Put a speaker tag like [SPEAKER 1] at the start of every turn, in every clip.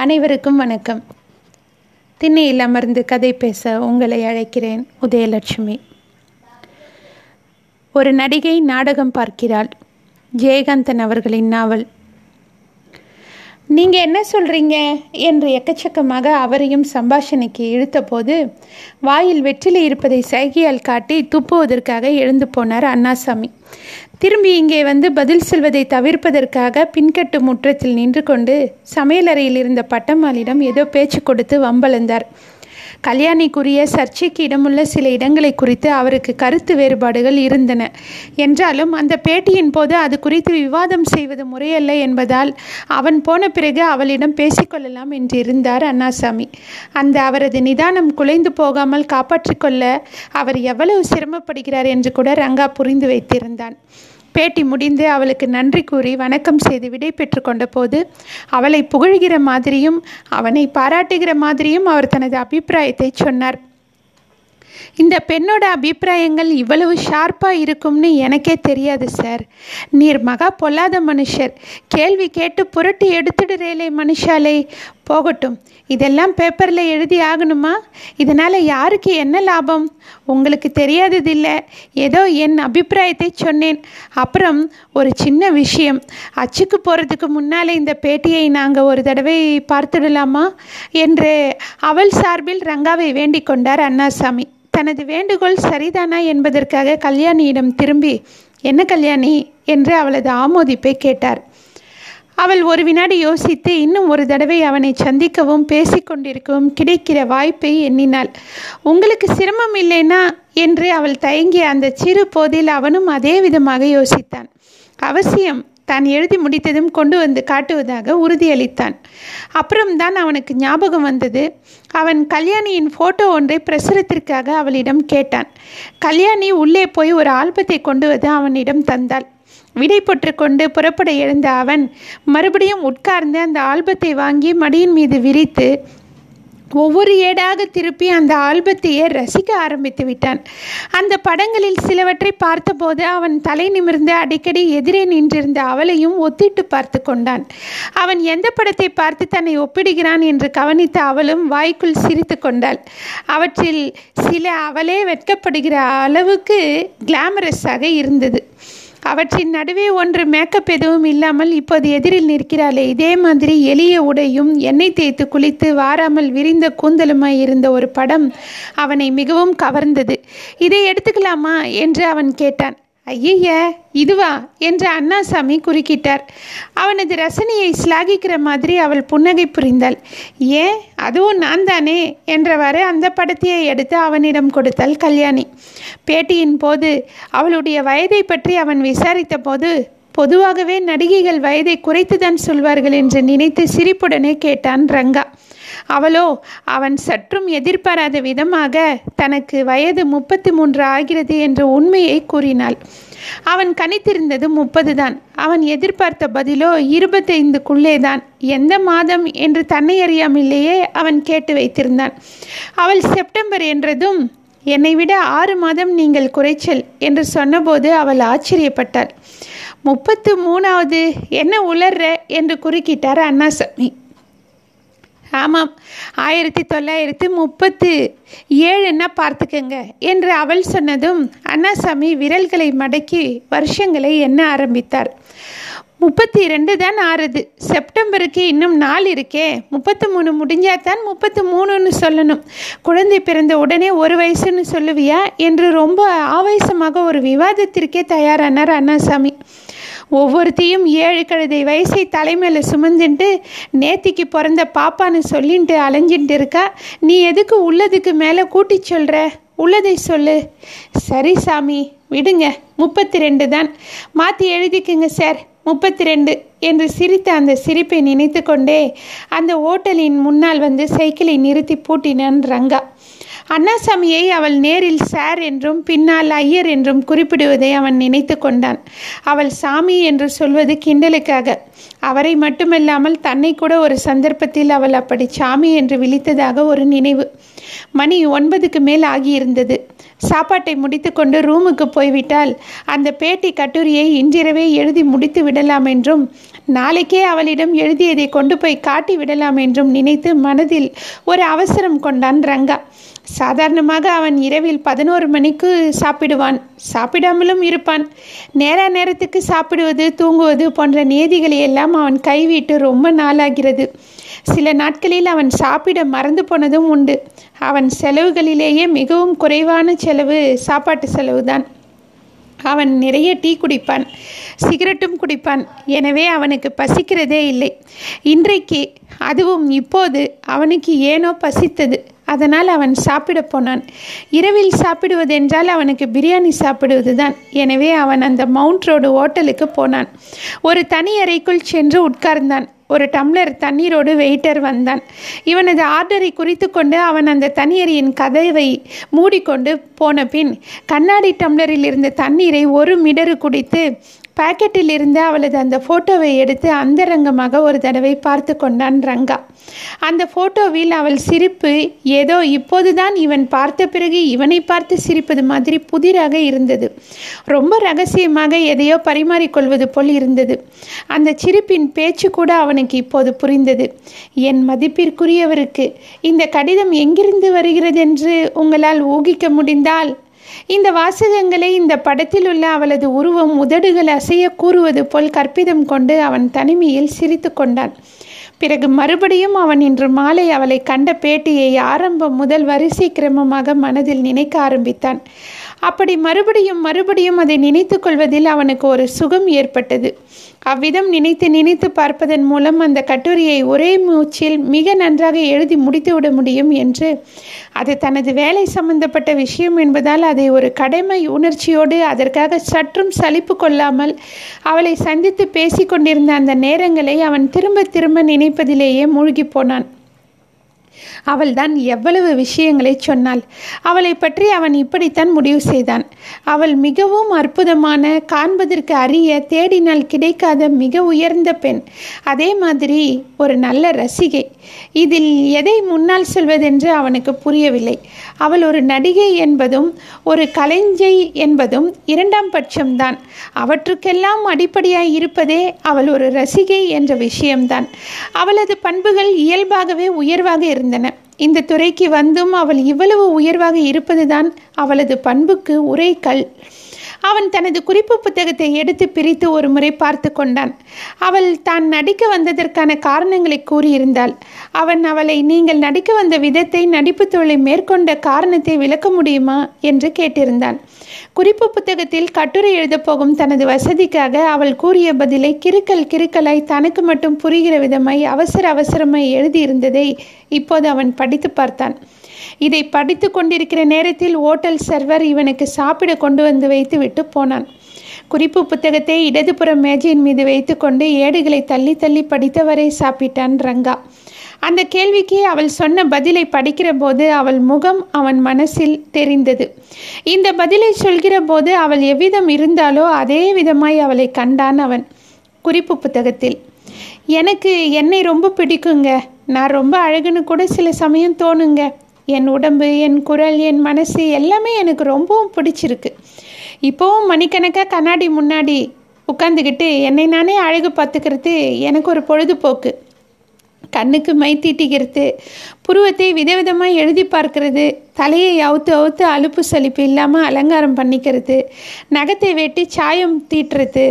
[SPEAKER 1] அனைவருக்கும் வணக்கம். திண்ணையில் அமர்ந்து கதை பேச உங்களை அழைக்கிறேன் உதயலட்சுமி. ஒரு நடிகை நாடகம் பார்க்கிறாள். ஜெயகாந்தன் அவர்களின் நாவல் நீங்கள் என்ன சொல்கிறீங்க என்று எக்கச்சக்கமாக அவரையும் சம்பாஷணைக்கு இழுத்தபோது வாயில் வெற்றிலை இருப்பதை சைகையால் காட்டி துப்புவதற்காக எழுந்து போனார் அண்ணாசாமி. திரும்பி இங்கே வந்து பதில் செல்வதை தவிர்ப்பதற்காக பின்கட்டு முற்றத்தில் நின்று கொண்டு சமையலறையில் இருந்த பட்டம்மாளிடம் ஏதோ பேச்சு கொடுத்து வம்பளந்தார். கல்யாணிக்குரிய சர்ச்சைக்கு இடமுள்ள சில இடங்களை குறித்து அவருக்கு கருத்து வேறுபாடுகள் இருந்தன. என்றாலும் அந்த பேட்டியின் போது அது குறித்து விவாதம் செய்வது முறையல்ல என்பதால் அவன் போன பிறகு அவளிடம் பேசிக்கொள்ளலாம் என்று இருந்தார் அண்ணாசாமி. அந்த அவரது நிதானம் குலைந்து போகாமல் காப்பாற்றிக்கொள்ள அவர் எவ்வளவு சிரமப்படுகிறார் என்று கூட ரங்கா புரிந்து வைத்திருந்தான். பேட்டி முடிந்து அவளுக்கு நன்றி கூறி வணக்கம் செய்து விடை பெற்று கொண்ட போது அவளை புகழ்கிற மாதிரியும் அவனை பாராட்டுகிற மாதிரியும் அவர் தனது அபிப்பிராயத்தை சொன்னார். இந்த பெண்ணோட அபிப்பிராயங்கள் இவ்வளவு ஷார்ப்பாக இருக்கும்னு எனக்கே தெரியாது சார் நீர் மகா பொல்லாத மனுஷர். கேள்வி கேட்டு புரட்டி எடுத்துடுறேலே மனுஷாலே. போகட்டும். இதெல்லாம் பேப்பரில் எழுதி ஆகணுமா? இதனால் யாருக்கு என்ன லாபம்? உங்களுக்கு தெரியாததில்லை. ஏதோ என் அபிப்பிராயத்தை சொன்னேன். அப்புறம் ஒரு சின்ன விஷயம். அச்சுக்கு போகிறதுக்கு முன்னால் இந்த பேட்டியை நாங்கள் ஒரு தடவை பார்த்துடலாமா? என்று அவள் சார்பில் ரங்காவை வேண்டிக் கொண்டார் அண்ணாசாமி. தனது வேண்டுகோள் சரிதானா என்பதற்காக கல்யாணியிடம் திரும்பி என்ன கல்யாணி? என்று அவளது ஆமோதிப்பை கேட்டார். அவள் ஒரு வினாடி யோசித்து இன்னும் ஒரு தடவை அவனை சந்திக்கவும் பேசிக்கொண்டிருக்கவும் கிடைக்கிற வாய்ப்பை எண்ணினாள். உங்களுக்கு சிரமம் இல்லைனா? என்று அவள் தயங்கிய அந்த சிறு போதில் அவனும் அதே விதமாக யோசித்தான். அவசியம் தான் எழுதி முடித்ததும் கொண்டு வந்து காட்டுவதாக உறுதியளித்தான். அப்புறம்தான் அவனுக்கு ஞாபகம் வந்தது. அவன் கல்யாணியின் ஃபோட்டோ ஒன்றை பிரசுரத்திற்காக அவளிடம் கேட்டான். கல்யாணி உள்ளே போய் ஒரு ஆல்பத்தை கொண்டு வந்து அவனிடம் தந்தாள். விடை போட்டு புறப்பட எழுந்த அவன் மறுபடியும் உட்கார்ந்து அந்த ஆல்பத்தை வாங்கி மடியின் மீது விரித்து ஒவ்வொரு ஏடாக திருப்பி அந்த ஆல்பத்தையே ரசிக்க ஆரம்பித்து விட்டான். அந்த படங்களில் சிலவற்றை பார்த்தபோது அவன் தலை நிமிர்ந்து அடிக்கடி எதிரே நின்றிருந்த அவளையும் ஒத்திட்டு பார்த்து கொண்டான். அவன் எந்த படத்தை பார்த்து தன்னை ஒப்பிடுகிறான் என்று கவனித்த அவளும் வாய்க்குள் சிரித்து கொண்டாள். அவற்றில் சில அவளே வெட்கப்படுகிற அளவுக்கு கிளாமரஸாக இருந்தது. அவற்றின் நடுவே ஒன்று மேக்கப் எதுவும் இல்லாமல் இப்போது எதிரில் நிற்கிறாளே. இதே மாதிரி எளிய உடையும் எண்ணெய் தேய்த்து குளித்து வாராமல் விரிந்த கூந்தலுமாய் இருந்த ஒரு படம் அவனை மிகவும் கவர்ந்தது. இதை எடுத்துக்கலாமா? என்று அவன் கேட்டான். ஐய இதுவா? என்று அண்ணாசாமி குறுக்கிட்டார். அவனது ரசனையை சிலாகிக்கிற மாதிரி அவள் புன்னகை புரிந்தாள். ஏன் அதுவும் நான் தானே? என்றவாறு அந்த படத்தையை எடுத்து அவனிடம் கொடுத்தாள் கல்யாணி. பேட்டியின் போது அவளுடைய வயதை பற்றி அவன் விசாரித்த போது பொதுவாகவே நடிகைகள் வயதை குறைத்துதான் சொல்வார்கள் என்று நினைத்து சிரிப்புடனே கேட்டான் ரங்கா. அவளோ அவன் சற்றும் எதிர்பாராத விதமாக தனக்கு வயது முப்பத்தி மூன்று ஆகிறது என்ற உண்மையை கூறினாள். அவன் கணித்திருந்தது முப்பது தான் அவன் எதிர்பார்த்த பதிலோ இருபத்தைந்துக்குள்ளே தான் எந்த மாதம் என்று தன்னை அறியாமலேயே அவன் கேட்டு வைத்திருந்தான். அவள் செப்டம்பர் என்றதும் என்னை விட ஆறு மாதம் நீங்கள் குறைச்சல் என்று சொன்னபோது அவள் ஆச்சரியப்பட்டாள். முப்பத்து மூணாவது என்ன உளர்ற? என்று குறுக்கிட்டார் அண்ணாசாமி. ஆமாம். ஆயிரத்தி தொள்ளாயிரத்தி முப்பத்து ஏழுன்னா பார்த்துக்கங்க? என்று அவள் சொன்னதும் அண்ணாசாமி விரல்களை மடக்கி வருஷங்களை எண்ண ஆரம்பித்தார்? முப்பத்தி ரெண்டு தான் ஆறுது. செப்டம்பருக்கு இன்னும் நாள் இருக்கே. முப்பத்து மூணு முடிஞ்சாதான் முப்பத்து மூணுன்னு சொல்லணும். குழந்தை பிறந்த உடனே ஒரு வயசுன்னு சொல்லுவியா? என்று ரொம்ப ஆவேசமாக ஒரு விவாதத்திற்கே தயாரானார் அண்ணாசாமி ஒவ்வொருத்தையும் ஏழு கழுதை வயசை தலைமையில் சுமந்துட்டு நேத்திக்கு பிறந்த பாப்பான்னு சொல்லிட்டு அலைஞ்சிட்டு இருக்கா? நீ எதுக்கு உள்ளதுக்கு மேலே கூட்டி சொல்கிற உள்ளதை சொல்லு. சரி சாமி விடுங்க. முப்பத்தி ரெண்டு தான். மாற்றி எழுதிக்குங்க சார். முப்பத்தி ரெண்டு என்று சிரித்த அந்த சிரிப்பை நினைத்து கொண்டே அந்த ஓட்டலின் முன்னால் வந்து சைக்கிளை நிறுத்தி பூட்டினான் ரங்கா. அண்ணாசாமியை அவள் நேரில் சார் என்றும் பின்னால் ஐயர் என்றும் குறிப்பிடுவதை அவன் நினைத்து கொண்டான். அவள் சாமி என்று சொல்வது கிண்டலுக்காக. அவரை மட்டுமல்லாமல் தன்னை கூட ஒரு சந்தர்ப்பத்தில் அவள் அப்படி சாமி என்று விழித்ததாக ஒரு நினைவு. மணி ஒன்பதுக்கு மேல் ஆகியிருந்தது. சாப்பாட்டை முடித்துக்கொண்டு ரூமுக்கு போய்விட்டால் அந்த பேட்டி கட்டுரையை இன்றிரவே எழுதி முடித்து விடலாம் என்றும் நாளைக்கே அவளிடம் எழுதியதை கொண்டு போய் காட்டி விடலாம் என்றும் நினைத்து மனதில் ஒரு அவசரம் கொண்டான் ரங்கா. சாதாரணமாக அவன் இரவில் பதினோரு மணிக்கு சாப்பிடுவான். சாப்பிடாமலும் இருப்பான். நேர நேரத்துக்கு சாப்பிடுவது தூங்குவது போன்ற நியதிகளை எல்லாம் அவன் கைவிட்டு ரொம்ப நாளாகிறது. சில நாட்களில் அவன் சாப்பிட மறந்து போனதும் உண்டு. அவன் செலவுகளிலேயே மிகவும் குறைவான செலவு சாப்பாட்டு செலவுதான். அவன் நிறைய டீ குடிப்பான் சிகரெட்டும் குடிப்பான். எனவே அவனுக்கு பசிக்கிறதே இல்லை. இன்றைக்கு அதுவும் இப்போது அவனுக்கு ஏனோ பசித்தது. அதனால் அவன் சாப்பிட போனான். இரவில் சாப்பிடுவதென்றால் அவனுக்கு பிரியாணி சாப்பிடுவது தான் எனவே அவன் அந்த மவுண்ட் ரோடு ஹோட்டலுக்கு போனான். ஒரு தனி அறைக்குள் சென்று உட்கார்ந்தான். ஒரு டம்ளர் தண்ணீரோடு வெயிட்டர் வந்தான். இவனது ஆர்டரை குறித்து கொண்டு அவன் அந்த தனியறையின் கதவை மூடிக்கொண்டு போன பின் கண்ணாடி டம்ளரில் இருந்த தண்ணீரை ஒரு மிடரு குடித்து பாக்கெட்டில் இருந்து அவளது அந்த ஃபோட்டோவை எடுத்து அந்தரங்கமாக ஒரு தடவை பார்த்து கொண்டான் ரங்கா. அந்த ஃபோட்டோவில் அவள் சிரிப்பு ஏதோ இப்போதுதான் இவன் பார்த்த பிறகு இவனை பார்த்து சிரிப்பது மாதிரி புதிராக இருந்தது. ரொம்ப ரகசியமாக எதையோ பரிமாறிக்கொள்வது போல் இருந்தது. அந்த சிரிப்பின் பேச்சு கூட அவனுக்கு இப்போது புரிந்தது. என் மதிப்பிற்குரியவருக்கு இந்த கடிதம் எங்கிருந்து வருகிறதென்று உங்களால் ஊகிக்க முடிந்தால் இந்த வாசகங்களை இந்த படத்தில் உள்ள அவளது உருவம் உதடுகள் அசைய கூறுவது போல் கற்பிதம் கொண்டு அவன் தனிமையில் சிரித்து கொண்டான். பிறகு மறுபடியும் அவன் இன்று மாலை அவளை கண்ட பேட்டியை ஆரம்பம் முதல் வரிசை கிரமமாக மனதில் நினைக்க ஆரம்பித்தான். அப்படி மறுபடியும் மறுபடியும் அதை நினைத்து கொள்வதில் அவனுக்கு ஒரு சுகம் ஏற்பட்டது. அவ்விதம் நினைத்து நினைத்து பார்ப்பதன் மூலம் அந்த கட்டுரையை ஒரே மூச்சில் மிக நன்றாக எழுதி முடித்துவிட முடியும் என்று அது தனது வேலை சம்பந்தப்பட்ட விஷயம் என்பதால் அதை ஒரு கடமை உணர்ச்சியோடு அதற்காக சற்றும் சலிப்பு கொள்ளாமல் அவளை சந்தித்து பேசிக்கொண்டிருந்த அந்த நேரங்களை அவன் திரும்ப திரும்ப நினைப்பதிலேயே மூழ்கி போனான். அவள்தான் எவ்வளவு விஷயங்களை சொன்னாள். அவளை பற்றி அவன் இப்படித்தான் முடிவு செய்தான். அவள் மிகவும் அற்புதமான காண்பதற்கு அறிய தேடினால் கிடைக்காத மிக உயர்ந்த பெண். அதே மாதிரி ஒரு நல்ல ரசிகை. இதில் எதை முன்னால் சொல்வதென்று அவனுக்கு புரியவில்லை. அவள் ஒரு நடிகை என்பதும் ஒரு கலைஞை என்பதும் இரண்டாம் பட்சம்தான். அவற்றுக்கெல்லாம் அடிப்படையாய் இருப்பதே அவள் ஒரு ரசிகை என்ற விஷயம்தான். அவளது பண்புகள் இயல்பாகவே உயர்வாக இருந்தன இந்த துறைக்கு வந்தும் அவள் இவ்வளவு உயர்வாக இருப்பதுதான் அவளது பண்புக்கு உரைக்கல் அவன் தனது குறிப்பு புத்தகத்தை எடுத்து பிரித்து ஒரு முறை பார்த்து கொண்டான். அவள் தான் நடிக்க வந்ததற்கான காரணங்களை கூறியிருந்தாள். அவன் அவளை நீங்கள் நடிக்க வந்த விதத்தை நடிப்பு தொழிலை மேற்கொண்ட காரணத்தை விளக்க முடியுமா? என்று கேட்டிருந்தான். குறிப்பு புத்தகத்தில் கட்டுரை எழுதப்போகும் தனது வசதிக்காக அவள் கூறிய பதிலை கிறுக்கல் கிறுக்கலாய் தனக்கு மட்டும் புரிகிற விதமாய் அவசர அவசரமாய் எழுதியிருந்ததை இப்போது அவன் படித்து பார்த்தான். இதை படித்து கொண்டிருக்கிற நேரத்தில் ஓட்டல் சர்வர் இவனுக்கு சாப்பிட கொண்டு வந்து வைத்து விட்டு போனான். குறிப்பு புத்தகத்தை இடதுபுறம் மேஜையின் மீது வைத்துக்கொண்டு ஏடுகளை தள்ளி தள்ளி படித்தவரை சாப்பிட்டான் ரங்கா. அந்த கேள்விக்கு அவள் சொன்ன பதிலை படிக்கிற போது அவள் முகம் அவன் மனசில் தெரிந்தது. இந்த பதிலை சொல்கிற போது அவள் எவ்விதம் இருந்தாலோ அதே விதமாய் அவளை கண்டான் அவன். குறிப்பு புத்தகத்தில் எனக்கு என்னை ரொம்ப பிடிக்குங்க. நான் ரொம்ப அழகுன்னு கூட சில சமயம் தோணுங்க. என் உடம்பு என் குரல் என் மனசு எல்லாமே எனக்கு ரொம்பவும் பிடிச்சிருக்கு. இப்போவும் மணிக்கணக்காக கண்ணாடி முன்னாடி உட்காந்துக்கிட்டு என்னை நானே அழகு பார்த்துக்கிறது எனக்கு ஒரு பொழுதுபோக்கு. கண்ணுக்கு மை தீட்டிக்கிறது புருவத்தை விதவிதமாக எழுதி பார்க்கறது. தலையை அவுத்து அவுத்து அலுப்பு சலிப்பு இல்லாமல் அலங்காரம் பண்ணிக்கிறது. நகத்தை வெட்டி சாயம் தீட்டுறது.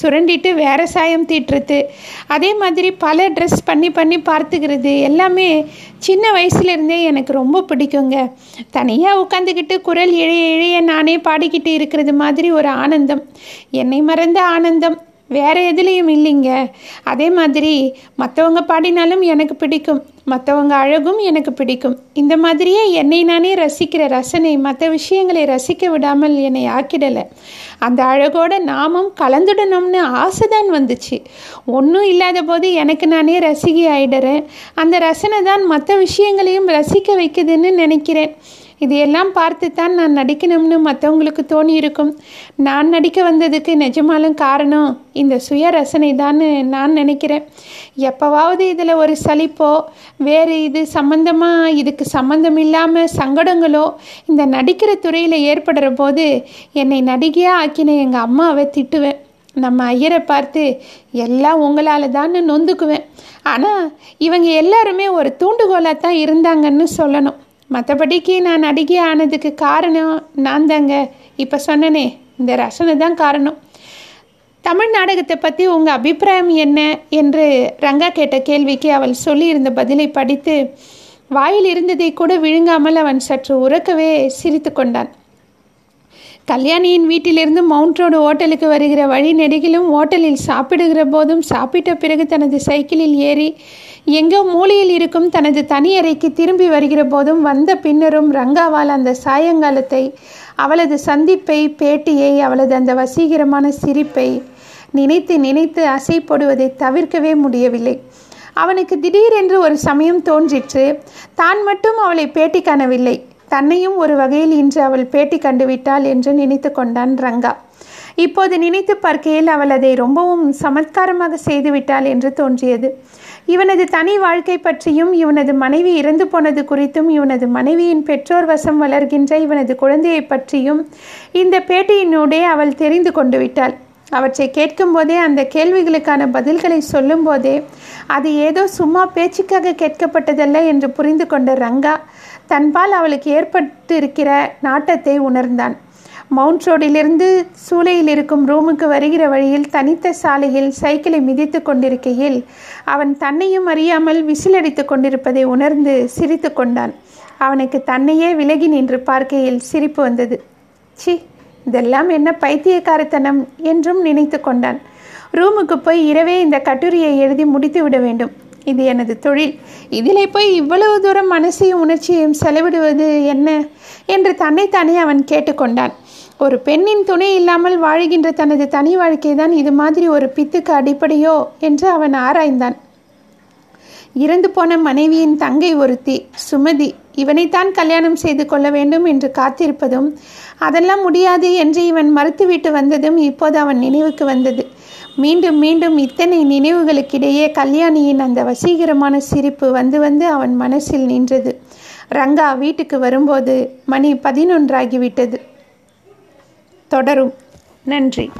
[SPEAKER 1] சுரண்டிட்டு வேற சாயம் தீட்டுறது. அதே மாதிரி பல ட்ரெஸ் பண்ணி பண்ணி பார்த்துக்கிறது. எல்லாமே சின்ன வயசுலேருந்தே எனக்கு ரொம்ப பிடிக்குங்க. தனியாக உட்காந்துக்கிட்டு குரல் இழைய இழைய நானே பாடிக்கிட்டு இருக்கிறது மாதிரி ஒரு ஆனந்தம். என்னை மறந்த ஆனந்தம். வேற எதுலேயும் இல்லைங்க. அதே மாதிரி மற்றவங்க பாடினாலும் எனக்கு பிடிக்கும். மற்றவங்க அழகும் எனக்கு பிடிக்கும். இந்த மாதிரியே என்னை நானே ரசிக்கிற ரசனை மற்ற விஷயங்களை ரசிக்க விடாமல் என்னை ஆக்கிடலை. அந்த அழகோட நாமும் கலந்துடணும்னு ஆசை தான் வந்துச்சு. ஒன்றும் இல்லாத போது எனக்கு நானே ரசிகை ஆயிடுறேன். அந்த ரசனை தான் மற்ற விஷயங்களையும் ரசிக்க வைக்குதுன்னு நினைக்கிறேன். இது எல்லாம் பார்த்து தான் நான் நடிக்கணும்னு மற்றவங்களுக்கு தோணி இருக்கும் நான் நடிக்க வந்ததுக்கு நிஜமாலும் காரணம் இந்த சுய ரசனை தான் நான் நினைக்கிறேன். எப்போவாவது இதில் ஒரு சலிப்போ வேறு இது சம்பந்தமாக இதுக்கு சம்மந்தம் இல்லாமல் சங்கடங்களோ இந்த நடிக்கிற துறையில் ஏற்படுற போது என்னை நடிகையாக ஆக்கின எங்கள் அம்மாவை திட்டுவேன். நம்ம ஐயரை பார்த்து எல்லாம் உங்களால் தான் நொந்துக்குவேன். ஆனால் இவங்க எல்லாருமே ஒரு தூண்டுகோலாக தான் இருந்தாங்கன்னு சொல்லணும். மற்றபடிக்கு நான் நடிகை ஆனதுக்கு காரணம் நான் தாங்க. இப்போ சொன்னனே இந்த ரசனை தான் காரணம். தமிழ் நாடகத்தை பற்றி உங்கள் அபிப்பிராயம் என்ன என்று ரங்கா கேட்ட கேள்விக்கு அவள் சொல்லியிருந்த பதிலை படித்து வாயில் இருந்ததை கூட விழுங்காமல் அவன் சற்று உறக்கவே சிரித்து கொண்டான். கல்யாணியின் வீட்டிலிருந்து மவுண்ட் ரோடு ஓட்டலுக்கு வருகிற வழி நெடுகிலும் ஓட்டலில் சாப்பிடுகிற போதும் சாப்பிட்ட பிறகு தனது சைக்கிளில் ஏறி எங்கோ மூலையில் இருக்கும் தனது தனி அறைக்கு திரும்பி வருகிற போதும் வந்த பின்னரும் ரங்காவால் அந்த சாயங்காலத்தை அவளது சந்திப்பை பேட்டியை அவளது அந்த வசீகரமான சிரிப்பை நினைத்து நினைத்து அசை போடுவதை தவிர்க்கவே முடியவில்லை. அவனுக்கு திடீரென்று ஒரு சமயம் தோன்றிற்று. தான் மட்டும் அவளை பேட்டி காணவில்லை. தன்னையும் ஒரு வகையில் இன்று அவள் பேட்டி கண்டுவிட்டாள் என்று நினைத்து கொண்டான் ரங்கா. இப்போது நினைத்து பார்க்கையில் அவள் அதை ரொம்பவும் சமத்காரமாக செய்துவிட்டாள் என்று தோன்றியது. இவனது தனி வாழ்க்கை பற்றியும் இவனது மனைவி இறந்து போனது குறித்தும் இவனது மனைவியின் பெற்றோர் வசம் வளர்கின்ற இவனது குழந்தையை பற்றியும் இந்த பேட்டியினூடே அவள் தெரிந்து கொண்டு விட்டாள். அவற்றை கேட்கும்போதே அந்த கேள்விகளுக்கான பதில்களை சொல்லும்போதே அது ஏதோ சும்மா பேச்சுக்காக கேட்கப்பட்டதல்ல என்று புரிந்து கொண்ட ரங்கா தன்பால் அவளுக்கு ஏற்பட்டு இருக்கிற நாட்டத்தை உணர்ந்தான். மவுண்ட் ரோடிலிருந்து சூளையில் இருக்கும் ரூமுக்கு வருகிற வழியில் தனித்த சாலையில் சைக்கிளை மிதித்து கொண்டிருக்கையில் அவன் தன்னையும் அறியாமல் விசிலடித்து கொண்டிருப்பதை உணர்ந்து சிரித்து கொண்டான். அவனுக்கு தன்னையே விலகி நின்று பார்க்கையில் சிரிப்பு வந்தது. சி இதெல்லாம் என்ன பைத்தியக்காரத்தனம் என்றும் நினைத்து கொண்டான். ரூமுக்கு போய் இரவே இந்த கட்டுரையை எழுதி முடித்து விட வேண்டும். இது எனது தொழில். இதிலே போய் இவ்வளவு தூரம் மனசையும் உணர்ச்சியையும் செலவிடுவது என்ன என்று தன்னைத்தானே அவன் கேட்டுக்கொண்டான். ஒரு பெண்ணின் துணை இல்லாமல் வாழுகின்ற தனது தனி வாழ்க்கை தான் இது மாதிரி ஒரு பித்துக்கு அடிப்படையோ என்று அவன் ஆராய்ந்தான். இறந்து போன மனைவியின் தங்கை ஒருத்தி சுமதி இவனைத்தான் கல்யாணம் செய்து கொள்ள வேண்டும் என்று காத்திருப்பதும் அதெல்லாம் முடியாது என்று இவன் மறுத்துவிட்டு வந்ததும் இப்போது அவன் நினைவுக்கு வந்தது. மீண்டும் மீண்டும் இத்தனை நினைவுகளுக்கிடையே கல்யாணியின் அந்த வசீகரமான சிரிப்பு வந்து வந்து அவன் மனசில் நின்றது. ரங்கா வீட்டுக்கு வரும்போது மணி பதினொன்றாகிவிட்டது. தொடரும். நன்றி.